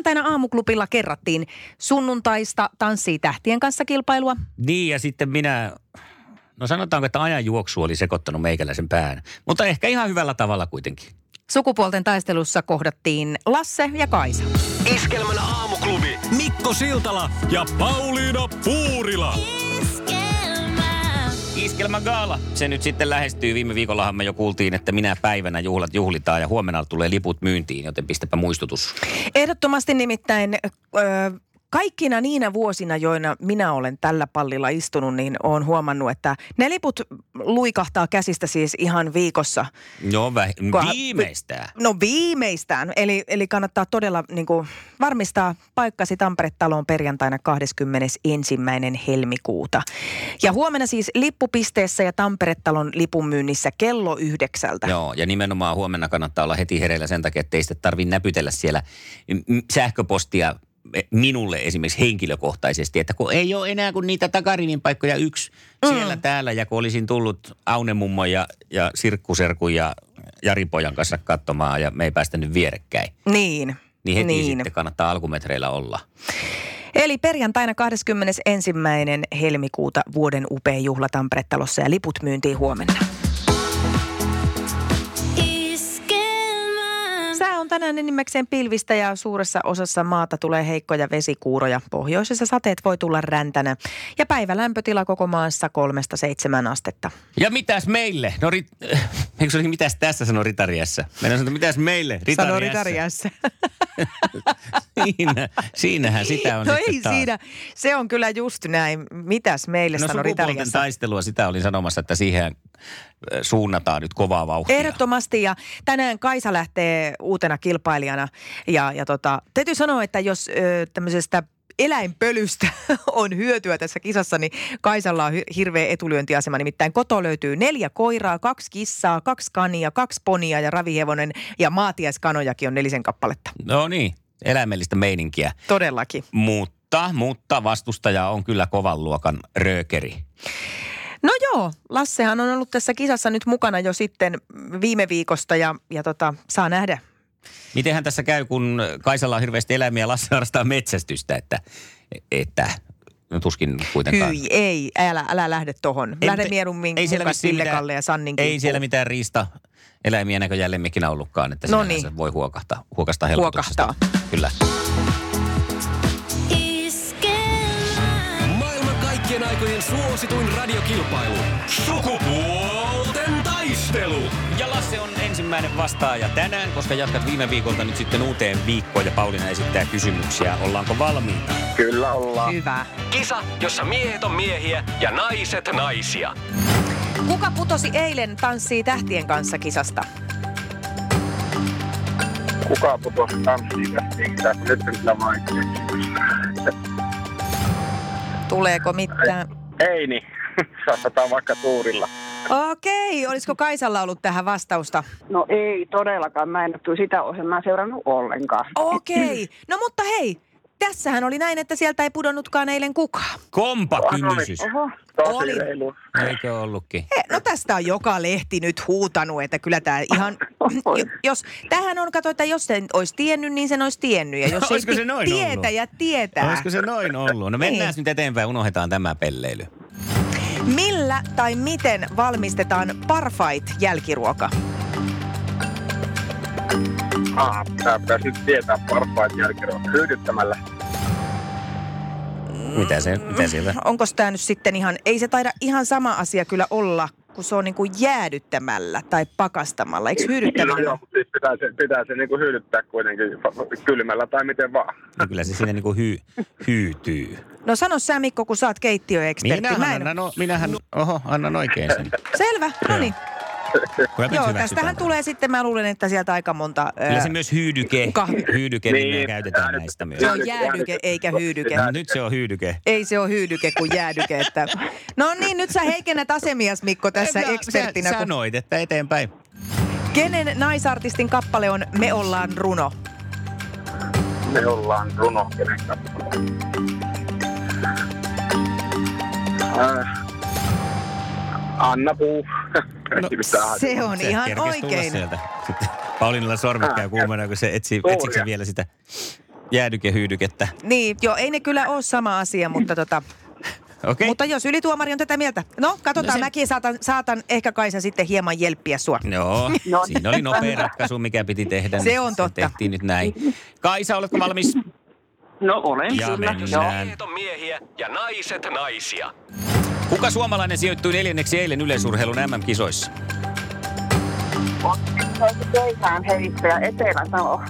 Maanantaina aamuklubilla kerrattiin sunnuntaista Tanssii tähtien kanssa kilpailua. Niin ja sitten minä, no sanotaanko, että ajanjuoksu oli sekoittanut meikäläisen pään. Mutta ehkä ihan hyvällä tavalla kuitenkin. Sukupuolten taistelussa kohdattiin Lasse ja Kaisa. Iskelmän aamuklubi Mikko Siltala ja Pauliina Puurila. Iskelmä Gaala. Se nyt sitten lähestyy. Viime viikollahan me jo kuultiin, että minä päivänä juhlat juhlitaan ja huomenna tulee liput myyntiin, joten pistäpä muistutus. Ehdottomasti nimittäin ö, kaikkina niinä vuosina, joina minä olen tällä pallilla istunut, niin olen huomannut, että ne liput luikahtaa käsistä siis ihan viikossa. Väh- Kunhan- viimeistään. No viimeistään. Eli, eli kannattaa todella niin kuin, varmistaa paikkasi Tampere-taloon perjantaina 21. helmikuuta. Ja huomenna siis lippupisteessä ja Tampere-talon lipunmyynnissä kello yhdeksältä. Joo, ja nimenomaan huomenna kannattaa olla heti hereillä sen takia, että ei sitten tarvitse näpytellä siellä sähköpostia minulle esimerkiksi henkilökohtaisesti, että kun ei ole enää kuin niitä takarivin paikkoja yksi siellä täällä, ja kun olisin tullut Aunemummo ja, ja Sirkkuserkun ja Jaripojan kanssa katsomaan, ja me ei päästä nyt vierekkäin, Niin. niin heti niin. sitten kannattaa alkumetreillä olla. Eli perjantaina 21. helmikuuta vuoden upea juhla Tampere-talossa ja liput myyntiin huomenna. Tänään enimmäkseen pilvistä ja suuressa osassa maata tulee heikkoja vesikuuroja. Pohjoisessa sateet voi tulla räntänä ja päivälämpötila koko maassa kolmesta seitsemän astetta. Ja mitäs meille? No, rit, eikö se ole mitäs tässä sanoi Ritariassa? Meidän sanoi, mitäs meille? Sano Ritariassa. Ritariassa. Siinä, siinähän sitä on No ei taas. siinä. Se on kyllä just näin. Mitäs meille No sanoi sukupuolten Ritariassa? taistelua, sitä olin sanomassa, että siihen suunnataan nyt kovaa vauhtia. Ehdottomasti ja tänään Kaisa lähtee uutena kilpailijana ja, ja tota, täytyy sanoa, että jos ö, tämmöisestä eläinpölystä on hyötyä tässä kisassa, niin Kaisalla on hirveä etulyöntiasema. Nimittäin koto löytyy neljä koiraa, kaksi kissaa, kaksi kania, kaksi ponia ja ravihevonen ja maatiaiskanojakin on nelisen kappaletta. No niin, eläimellistä meininkiä. Todellakin. Mutta, mutta vastustaja on kyllä kovan luokan röökeri. No joo, Lassehan on ollut tässä kisassa nyt mukana jo sitten viime viikosta ja, ja tota, saa nähdä. Mitenhän tässä käy, kun Kaisalla on hirveästi eläimiä ja Lasse harrastaa metsästystä, että, että no tuskin kuitenkaan. Hyi, ei, älä, älä lähde tohon. Ei, Lähde mieluummin ei siellä Ville Kalle ja Sannin Ei kimppuun. siellä mitään riista eläimiä näköjään lemmikinä ollutkaan, että No no niin. se voi huokahtaa, huokastaa helpotuksesta. Huokahtaa. Kyllä. Suosituin radiokilpailu. Sukupuolten taistelu. Ja Lasse on ensimmäinen vastaaja tänään, koska jatkat viime viikolta nyt sitten uuteen viikkoon ja Pauliina esittää kysymyksiä. Ollaanko valmiita? Kyllä ollaan. Hyvä. Kisa, jossa miehet on miehiä ja naiset naisia. Kuka putosi eilen Tanssii tähtien kanssa kisasta? Kuka putosi tanssiin tästä? Nyt on kyllä vaikea. Tuleeko mitään? Ei niin. Saatetaan vaikka tuurilla. Okei, olisiko Kaisalla ollut tähän vastausta? No ei todellakaan, mä en ole sitä ohjelmaa seurannut ollenkaan. Okei, no mutta hei, tässähän oli näin, että sieltä ei pudonnutkaan eilen kukaan. Kompa kynnysys. Oho, Oli. reilu. Eikö ollutkin? He, no tästä on joka lehti nyt huutanut, että kyllä tämä ihan, jos, tähän on, kato, että jos sen olisi tiennyt, niin sen olisi tiennyt. Ja jos Olisiko ei se noin tietä ollut? ja tietää. Olisiko se noin ollut? No mennään Niin. nyt eteenpäin, unohdetaan tämä pelleily. Millä tai miten valmistetaan Parfait jälkiruoka? Ah, tää pitäisi nyt tietää parfaat jälkiruoka. Hyydyttämällä. Mitä, se, mitä sieltä? Onko tämä nyt sitten ihan, ei se taida ihan sama asia kyllä olla, kun se on niin kuin jäädyttämällä tai pakastamalla. Eikö No hyydyttäminen? joo, mutta siis pitää se, pitää se niinku hyydyttää kuitenkin kylmällä tai miten vaan. No kyllä se sinne niinku hy, hyytyy. No sano sä Mikko, kun sä oot keittiöekspertti. Minähän Mä en- annan, no, minähän, oho, annan oikein sen. Selvä, no niin. Joo, tästähän tulee sitten, mä luulen, että sieltä aika monta... Kyllä ää, se myös hyydyke, Kahvi. hyydyke niin, Niin, käytetään jäädyke. näistä myös. Se on jäädyke eikä hyydyke. No, nyt se on hyydyke. Ei se ole hyydyke kuin jäädyke. Että... No niin, nyt sä heikennät asemias Mikko tässä Sä- ekspertinä. Sä Kun... sanoit, että eteenpäin. Kenen naisartistin kappale on Me ollaan runo? Me ollaan runo, kenen kappale. Äh, Anna Puu. No, mitään Se on ihan kerkesi tulla oikein. Sieltä. Sitten Paulinilla sormet käy kuumana, kun se etsii, etsikö se vielä sitä jäädykehyydykettä. Niin, joo, ei ne kyllä ole sama asia, mutta tota... Okei. Mutta jos ylituomari on tätä mieltä. No, katsotaan, No se- mäkin saatan, saatan ehkä Kaisa sitten hieman jelppiä sua. Joo, No. siinä oli nopea ratkaisu, mikä piti tehdä. Se niin on totta. tehtiin nyt näin. Kaisa, oletko valmis? No olen Ja kyllä. mennään. Miehet on miehiä ja naiset naisia. Kuka suomalainen sijoittui neljänneksi eilen yleisurheilun MM-kisoissa? Keisään heittäjä Etelä-Salo.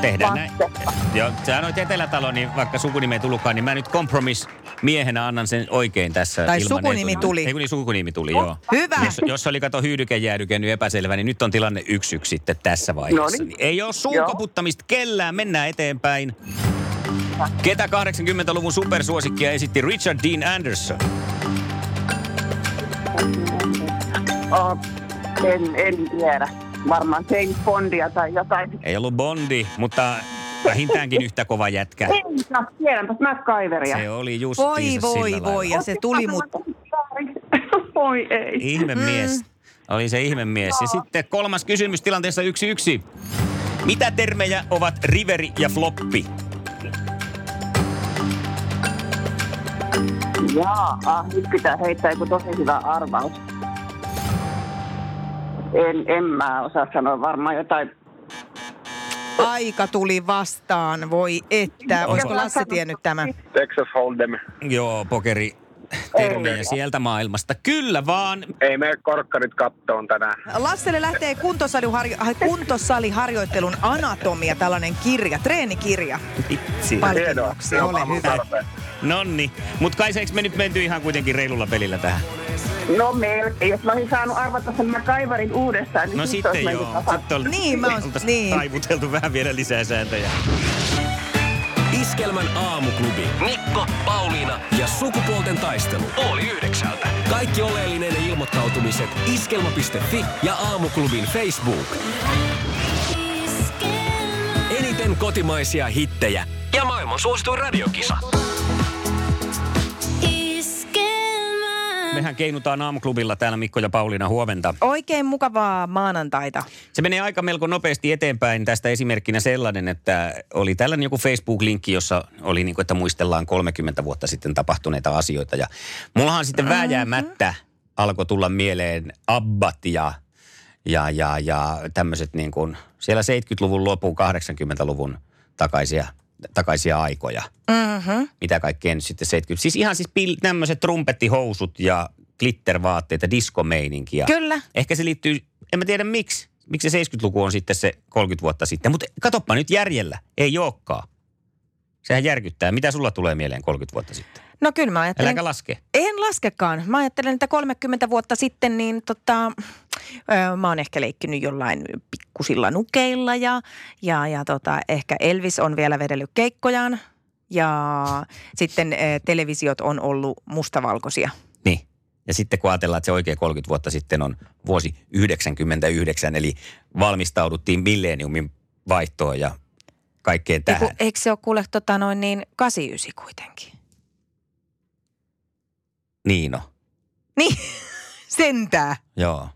Tehdään näin. Joo, sä sanoit Etelätalo, niin vaikka sukunimi ei tullutkaan, niin mä nyt kompromiss miehenä annan sen oikein tässä. Tai ilman sukunimi etuja. tuli. Ei kun niin sukunimi tuli, joo. Hyvä. Jos, jos oli kato hyydykejäädyke nyt epäselvä, niin nyt on tilanne yksi yksi sitten tässä vaiheessa. Noniin. Ei ole suukoputtamista kellään, mennään eteenpäin. Ketä 80-luvun supersuosikkia esitti Richard Dean Anderson? Oh, en, en tiedä. Varmaan James Bondia tai jotain. Ei ollut Bondi, mutta vähintäänkin yhtä kova jätkä. Ei, no, tiedänpäs MacGyveria. Se oli just Voi, voi, voi. Ja se tuli mut... Voi ei. Ihme mies. Oli se ihme mies. Ja sitten kolmas kysymys tilanteessa yksi yksi. Mitä termejä ovat riveri ja floppi? Jaa, ah, nyt pitää heittää joku tosi hyvä arvaus. En, en mä osaa sanoa varmaan jotain. Aika tuli vastaan, voi että. Olisiko Lassi tiennyt tämän? Texas Hold'em. Joo, pokeri termejä sieltä maailmasta. Kyllä vaan. Ei mene korkkarit kattoon tänään. Lasselle lähtee kuntosaliharjo- kuntosaliharjoittelun anatomia, tällainen kirja, treenikirja. Vitsi. Palkinnoksi, ole hyvä. Nonni. Mutta kai se eikö me nyt menty ihan kuitenkin reilulla pelillä tähän? No melkein. Jos mä olisin saanut arvata sen MacGyverin uudestaan, niin No sitten joo. Sitten oli, Niin, mä oon- niin. taivuteltu vähän vielä lisää sääntöjä. Iskelmän aamuklubi. Mikko, Pauliina ja sukupuolten taistelu. Oli yhdeksältä. Kaikki oleellinen ilmoittautumiset iskelma.fi ja aamuklubin Facebook. Eniten kotimaisia hittejä ja maailman suosituin radiokisa. Mehän keinutaan aamuklubilla täällä Mikko ja Pauliina huomenta. Oikein mukavaa maanantaita. Se menee aika melko nopeasti eteenpäin. Tästä esimerkkinä sellainen, että oli tällainen joku Facebook-linkki, jossa oli niin kuin, että muistellaan 30 vuotta sitten tapahtuneita asioita. Ja mullahan sitten vääjäämättä alkoi tulla mieleen Abbat ja, ja, ja, ja tämmöiset niin kuin siellä 70-luvun lopun, 80-luvun takaisia, takaisia aikoja. Mm-hmm. Mitä kaikkea nyt sitten 70 Siis ihan siis pil- tämmöiset trumpettihousut ja glittervaatteet ja diskomeininkiä. Kyllä. Ehkä se liittyy, en mä tiedä miksi. Miksi se 70-luku on sitten se 30 vuotta sitten. Mutta katoppa nyt järjellä. Ei olekaan. Sehän järkyttää. Mitä sulla tulee mieleen 30 vuotta sitten? No kyllä mä ajattelen... Äläkä laske. En laskekaan. Mä ajattelen, että 30 vuotta sitten niin tota, ö, mä oon ehkä leikkinyt jollain pikkusilla nukeilla ja, ja, ja tota, ehkä Elvis on vielä vedellyt keikkojaan ja sitten ö, televisiot on ollut mustavalkoisia. Niin. Ja sitten kun ajatellaan, että se oikein 30 vuotta sitten on vuosi 99, eli valmistauduttiin millenniumin vaihtoon ja kaikkeen Eiku, tähän. eikö se ole kuule tota noin niin 89 kuitenkin? Niin no, Niin, sentää. joo.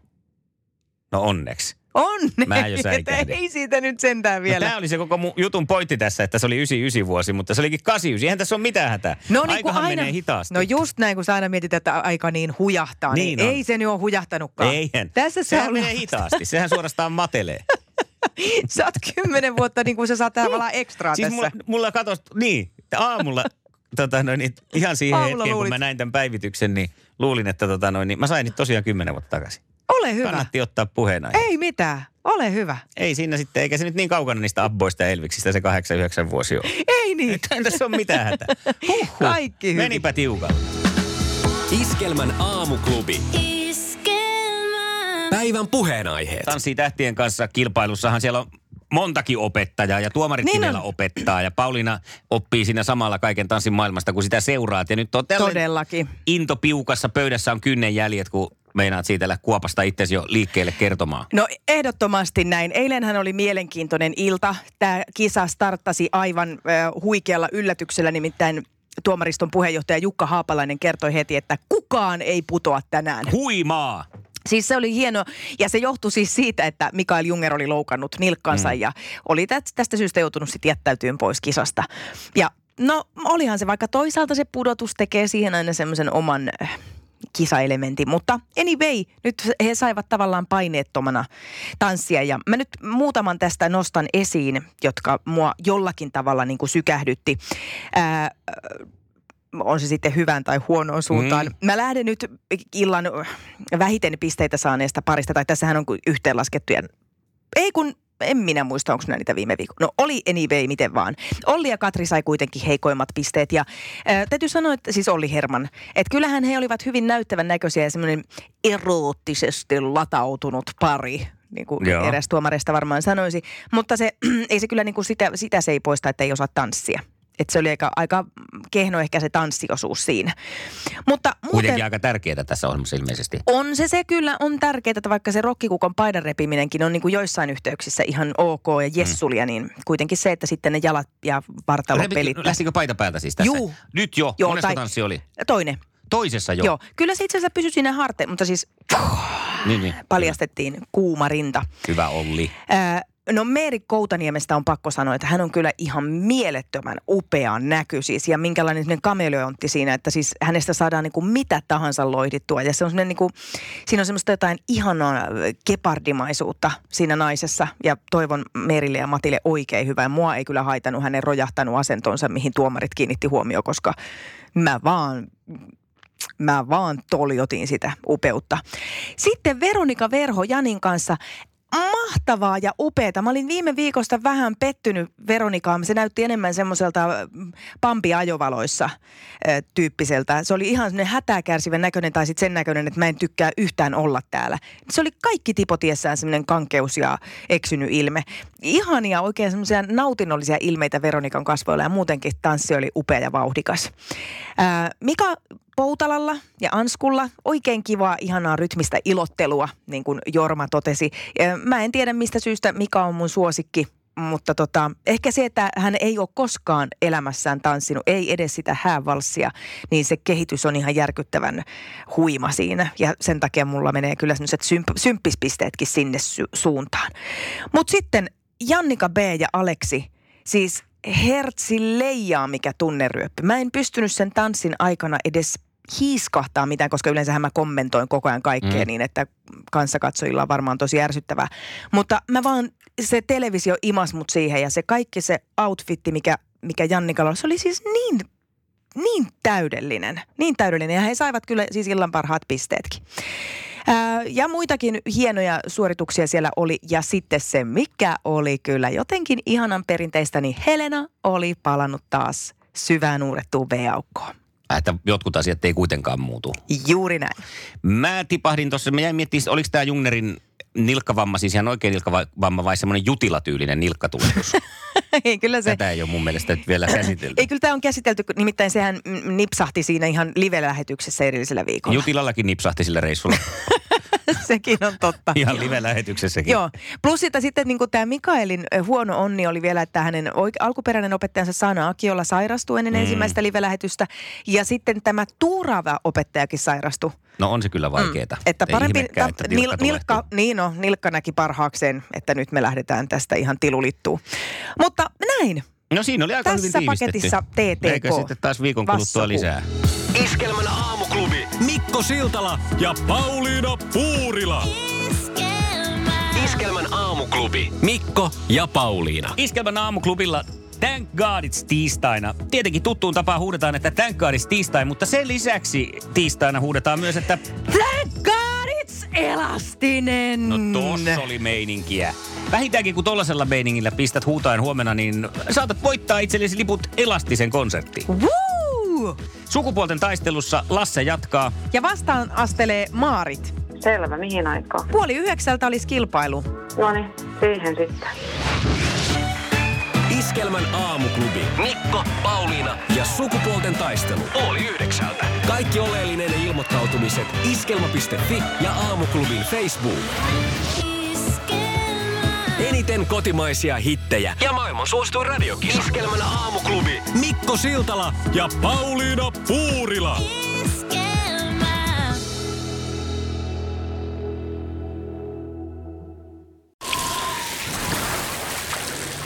No onneksi. On. Mä jo säikähdin. ei siitä nyt sentään No, vielä. tämä oli se koko jutun pointti tässä, että se oli 99 vuosi, mutta se olikin 89. Eihän tässä ole mitään hätää. No niin Aikahan aina, menee hitaasti. No just näin, kun sä aina mietit, että aika niin hujahtaa, niin, Niin niin on. ei se nyt ole hujahtanutkaan. Eihän. Tässä Sehän menee hitaasti. Sehän suorastaan matelee. sä oot kymmenen vuotta niin kuin sä saat tavallaan ekstraa siis tässä. mulla, mulla katos, niin, aamulla, tota noin, niin, ihan siihen Aamulla hetkeen, kun luulit. mä näin tämän päivityksen, niin luulin, että tota noin, niin mä sain nyt tosiaan kymmenen vuotta takaisin. Ole hyvä. Kannatti ottaa puheena. Ei mitään. Ole hyvä. Ei siinä sitten, eikä se nyt niin kaukana niistä abboista ja elviksistä se 8-9 vuosi ole. Ei niin. Ei tässä ole mitään hätää. Huhhuh. Kaikki hyvin. Menipä tiukalla. Iskelmän aamuklubi. Päivän puheenaiheet. Tanssii tähtien kanssa kilpailussahan siellä on montakin opettajaa ja tuomaritkin Niin on. vielä opettaa. Ja Pauliina oppii siinä samalla kaiken tanssin maailmasta, kun sitä seuraat. Ja nyt on Todellakin. into piukassa pöydässä on kynnen jäljet, kun meinaat siitä kuopasta itsesi jo liikkeelle kertomaan. No ehdottomasti näin. Eilenhän oli mielenkiintoinen ilta. Tämä kisa starttasi aivan äh, huikealla yllätyksellä, nimittäin tuomariston puheenjohtaja Jukka Haapalainen kertoi heti, että kukaan ei putoa tänään. Huimaa! Siis se oli hieno, ja se johtui siis siitä, että Mikael Junger oli loukannut nilkkansa mm. ja oli tä- tästä syystä joutunut sitten jättäytymään pois kisasta. Ja no olihan se, vaikka toisaalta se pudotus tekee siihen aina semmoisen oman äh, kisaelementin, mutta anyway, nyt he saivat tavallaan paineettomana tanssia ja mä nyt muutaman tästä nostan esiin, jotka mua jollakin tavalla niin kuin sykähdytti. Ää, on se sitten hyvän tai huonoon suuntaan. Mm. Mä lähden nyt illan vähiten pisteitä saaneesta parista, tai tässähän on yhteenlaskettuja. Ei kun, en minä muista, onko niitä viime viikon. No oli anyway, miten vaan. Olli ja Katri sai kuitenkin heikoimmat pisteet. Ja ää, täytyy sanoa, että siis Olli Herman, että kyllähän he olivat hyvin näyttävän näköisiä ja semmoinen eroottisesti latautunut pari niin kuin Joo. eräs tuomareista varmaan sanoisi. Mutta se, ei se kyllä niin kuin sitä, sitä se ei poista, että ei osaa tanssia. Että se oli aika, aika kehno ehkä se tanssiosuus siinä. Mutta muuten Kuitenkin aika tärkeää tässä ohjelmassa ilmeisesti. on se, se kyllä on tärkeää, että vaikka se rokkikukon paidan repiminenkin on niin kuin joissain yhteyksissä ihan ok ja jessulia, niin kuitenkin se, että sitten ne jalat ja vartalon Repi- pelit. Lähtikö paita päältä siis tässä? Juu. Nyt jo. Joo, Monesko tai- tanssi oli? Toinen. Toisessa jo. Joo. Kyllä se itse asiassa pysyi siinä harte, mutta siis Niin, niin. paljastettiin kuuma rinta. Hyvä Olli. Ää, no Meeri Koutaniemestä on pakko sanoa, että hän on kyllä ihan mielettömän upea näky siis. Ja minkälainen kameleontti siinä, että siis hänestä saadaan niin kuin mitä tahansa loihdittua. Ja se on niin kuin, siinä on semmoista jotain ihanaa äh, gepardimaisuutta siinä naisessa. Ja toivon Meerille ja Matille oikein hyvää. Mua ei kyllä haitanut hänen rojahtanut asentonsa, mihin tuomarit kiinnitti huomioon, koska mä vaan mä vaan toljotin sitä upeutta. Sitten Veronika Verho Janin kanssa mahtavaa ja upeata. Mä olin viime viikosta vähän pettynyt Veronikaan. Se näytti enemmän semmoiselta mm, Pampi ajovaloissa äh, tyyppiseltä. Se oli ihan semmoinen hätää kärsivän näköinen tai sitten sen näköinen, että mä en tykkää yhtään olla täällä. Se oli kaikki tipotiessään semmoinen kankeus ja eksynyt ilme. Ihania oikein semmoisia nautinnollisia ilmeitä Veronikan kasvoilla ja muutenkin tanssi oli upea ja vauhdikas. Ää, Mika Poutalalla ja Anskulla oikein kivaa, ihanaa rytmistä ilottelua, niin kuin Jorma totesi. Mä en tiedä mistä syystä Mika on mun suosikki, mutta tota, ehkä se, että hän ei ole koskaan elämässään tanssinut, ei edes sitä häävalssia, niin se kehitys on ihan järkyttävän huima siinä. Ja sen takia mulla menee kyllä sellaiset symp- symppispisteetkin sinne sy- suuntaan. Mutta sitten Jannika B. ja Aleksi, siis hertsi leijaa mikä tunneryöppy. Mä en pystynyt sen tanssin aikana edes hiiskahtaa mitään, koska yleensähän mä kommentoin koko ajan kaikkea mm. niin, että kanssakatsojilla on varmaan tosi ärsyttävää. Mutta mä vaan, se televisio imas mut siihen ja se kaikki se outfitti, mikä, mikä Jannikalla oli, se oli siis niin, niin täydellinen. Niin täydellinen ja he saivat kyllä siis illan parhaat pisteetkin. Ää, Ja muitakin hienoja suorituksia siellä oli. Ja sitten se, mikä oli kyllä jotenkin ihanan perinteistä, niin Helena oli palannut taas syvään uudettuun V-aukkoon. Äh, Että jotkut asiat ei kuitenkaan muutu. Juuri näin. Mä tipahdin tuossa, mä jäin miettimään, oliko tämä Jungnerin nilkkavamma, siis ihan oikein nilkkavamma vai semmoinen jutilatyylinen nilkkatulehdus? ei, kyllä se, Tätä ei ole mun mielestä vielä käsitelty. ei kyllä tämä on käsitelty, kun nimittäin sehän nipsahti siinä ihan live-lähetyksessä edellisellä viikolla. Jutilallakin nipsahti sillä reissulla. Sekin on totta. Ihan live-lähetyksessäkin. Joo. Plus sitten, sitten niin tämä Mikaelin huono onni oli vielä, että hänen oike- alkuperäinen opettajansa Sana Akiola sairastui ennen mm. ensimmäistä live-lähetystä. Ja sitten tämä tuuraava opettajakin sairastui. No on se kyllä vaikeeta. Mm. Että parempi, ihmekään, että nil, nilkka niin no, nilkka näki parhaakseen, että nyt me lähdetään tästä ihan tilulittuun. Mutta näin. No siinä oli aika Tässä hyvin paketissa TTK. Eikö sitten taas viikon kuluttua lisää? Iskelmän aamuklubi Mikko Siltala ja Pauliina Puurila. Iskelmän aamuklubi Mikko ja Pauliina. Iskelmän aamuklubilla Thank God it's tiistaina. Tietenkin tuttuun tapaan huudetaan, että Thank God it's tiistai, mutta sen lisäksi tiistaina huudetaan myös, että Thank it's elastinen. no tossa oli meininkiä. Vähintäänkin kun tollasella meiningillä pistät huutaen huomenna, niin saatat voittaa itsellesi liput elastisen konserttiin. Woo! Sukupuolten taistelussa Lasse jatkaa. Ja vastaan astelee Maarit. Selvä, mihin aikaan? Puoli yhdeksältä olisi kilpailu. No niin, siihen sitten. Iskelmän aamuklubi. Mikko, Pauliina ja sukupuolten taistelu. Oli yhdeksältä. Kaikki oleellinen ilmoittautumiset iskelma.fi ja aamuklubin Facebook. Eniten kotimaisia hittejä ja maailman suosituin radiokisa. Iskelmän aamuklubi. Mikko Siltala ja Pauliina Puurila.